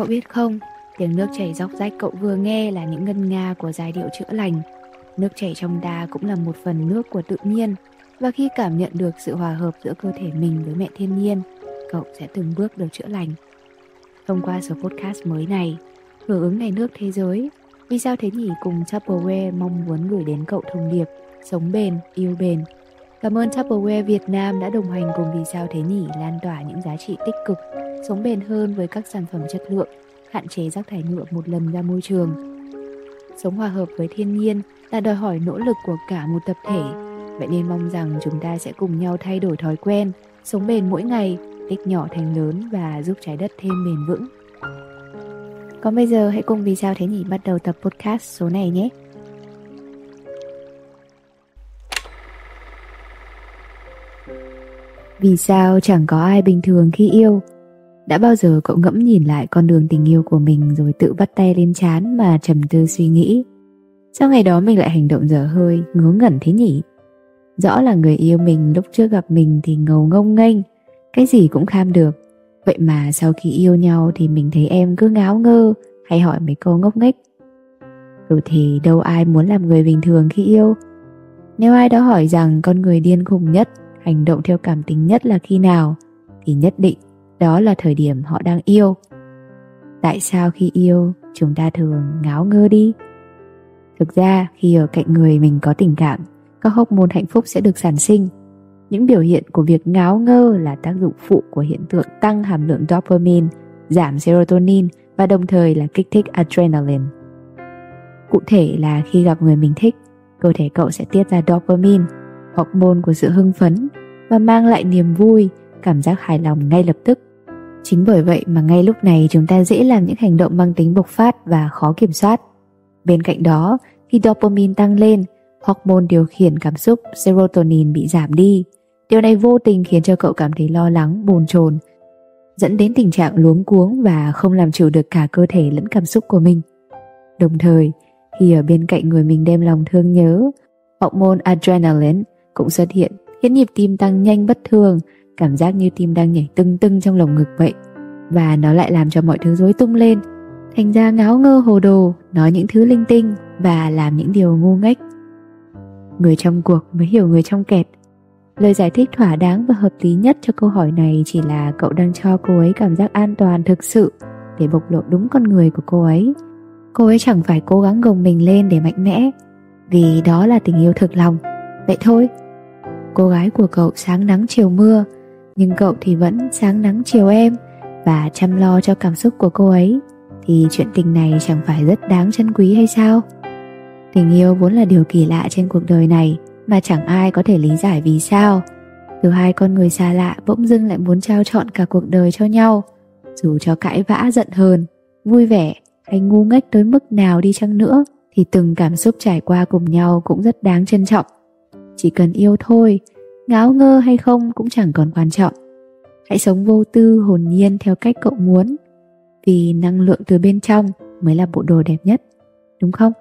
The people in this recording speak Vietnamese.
Cậu biết không, tiếng nước chảy róc rách cậu vừa nghe là những ngân nga của giai điệu chữa lành. Nước chảy trong ta cũng là một phần nước của tự nhiên và khi cảm nhận được sự hòa hợp giữa cơ thể mình với mẹ thiên nhiên, cậu sẽ từng bước được chữa lành. Thông qua số podcast mới này, hưởng ứng ngày nước thế giới, vì sao thế nhỉ cùng Tupperware mong muốn gửi đến cậu thông điệp sống bền, yêu bền. Cảm ơn Tupperware Việt Nam đã đồng hành cùng Vì sao thế nhỉ lan tỏa những giá trị tích cực, sống bền hơn với các sản phẩm chất lượng, hạn chế rác thải nhựa một lần ra môi trường. Sống hòa hợp với thiên nhiên là đòi hỏi nỗ lực của cả một tập thể. Vậy nên mong rằng chúng ta sẽ cùng nhau thay đổi thói quen, sống bền mỗi ngày, tích nhỏ thành lớn và giúp trái đất thêm bền vững. Còn bây giờ hãy cùng Vì sao thế nhỉ bắt đầu tập podcast số này nhé. Vì sao chẳng có ai bình thường khi yêu? Đã bao giờ cậu ngẫm nhìn lại con đường tình yêu của mình rồi tự bắt tay lên chán mà trầm tư suy nghĩ? Sao ngày đó mình lại hành động dở hơi, ngớ ngẩn thế nhỉ? Rõ là người yêu mình lúc trước gặp mình thì ngầu ngông nghênh, cái gì cũng kham được. Vậy mà sau khi yêu nhau thì mình thấy em cứ ngáo ngơ hay hỏi mấy câu ngốc nghếch. Ừ thì đâu ai muốn làm người bình thường khi yêu. Nếu ai đó hỏi rằng con người điên khùng nhất, hành động theo cảm tính nhất là khi nào, thì nhất định đó là thời điểm họ đang yêu. Tại sao khi yêu chúng ta thường ngáo ngơ đi? Thực ra khi ở cạnh người mình có tình cảm, các hormone hạnh phúc sẽ được sản sinh. Những biểu hiện của việc ngáo ngơ là tác dụng phụ của hiện tượng tăng hàm lượng dopamine, giảm serotonin và đồng thời là kích thích adrenaline. Cụ thể là khi gặp người mình thích, cơ thể cậu sẽ tiết ra dopamine, hormone của sự hưng phấn và mang lại niềm vui, cảm giác hài lòng ngay lập tức. Chính bởi vậy mà ngay lúc này chúng ta dễ làm những hành động mang tính bộc phát và khó kiểm soát. Bên cạnh đó, khi dopamine tăng lên, hormone điều khiển cảm xúc serotonin bị giảm đi. Điều này vô tình khiến cho cậu cảm thấy lo lắng, bồn chồn, dẫn đến tình trạng luống cuống và không làm chủ được cả cơ thể lẫn cảm xúc của mình. Đồng thời, khi ở bên cạnh người mình đem lòng thương nhớ, hormone adrenaline cũng xuất hiện khiến nhịp tim tăng nhanh bất thường, cảm giác như tim đang nhảy tưng tưng trong lồng ngực vậy. Và nó lại làm cho mọi thứ rối tung lên, thành ra ngáo ngơ hồ đồ, nói những thứ linh tinh và làm những điều ngu ngách. Người trong cuộc mới hiểu người trong kẹt. Lời giải thích thỏa đáng và hợp lý nhất cho câu hỏi này chỉ là cậu đang cho cô ấy cảm giác an toàn thực sự để bộc lộ đúng con người của cô ấy. Cô ấy chẳng phải cố gắng gồng mình lên để mạnh mẽ, vì đó là tình yêu thực lòng. Vậy thôi. Cô gái của cậu sáng nắng chiều mưa, nhưng cậu thì vẫn sáng nắng chiều em và chăm lo cho cảm xúc của cô ấy thì chuyện tình này chẳng phải rất đáng trân quý hay sao? Tình yêu vốn là điều kỳ lạ trên cuộc đời này mà chẳng ai có thể lý giải vì sao. Từ hai con người xa lạ bỗng dưng lại muốn trao chọn cả cuộc đời cho nhau, dù cho cãi vã giận hờn, vui vẻ hay ngu ngách tới mức nào đi chăng nữa thì từng cảm xúc trải qua cùng nhau cũng rất đáng trân trọng. Chỉ cần yêu thôi, ngáo ngơ hay không cũng chẳng còn quan trọng. Hãy sống vô tư hồn nhiên theo cách cậu muốn, vì năng lượng từ bên trong mới là bộ đồ đẹp nhất, đúng không?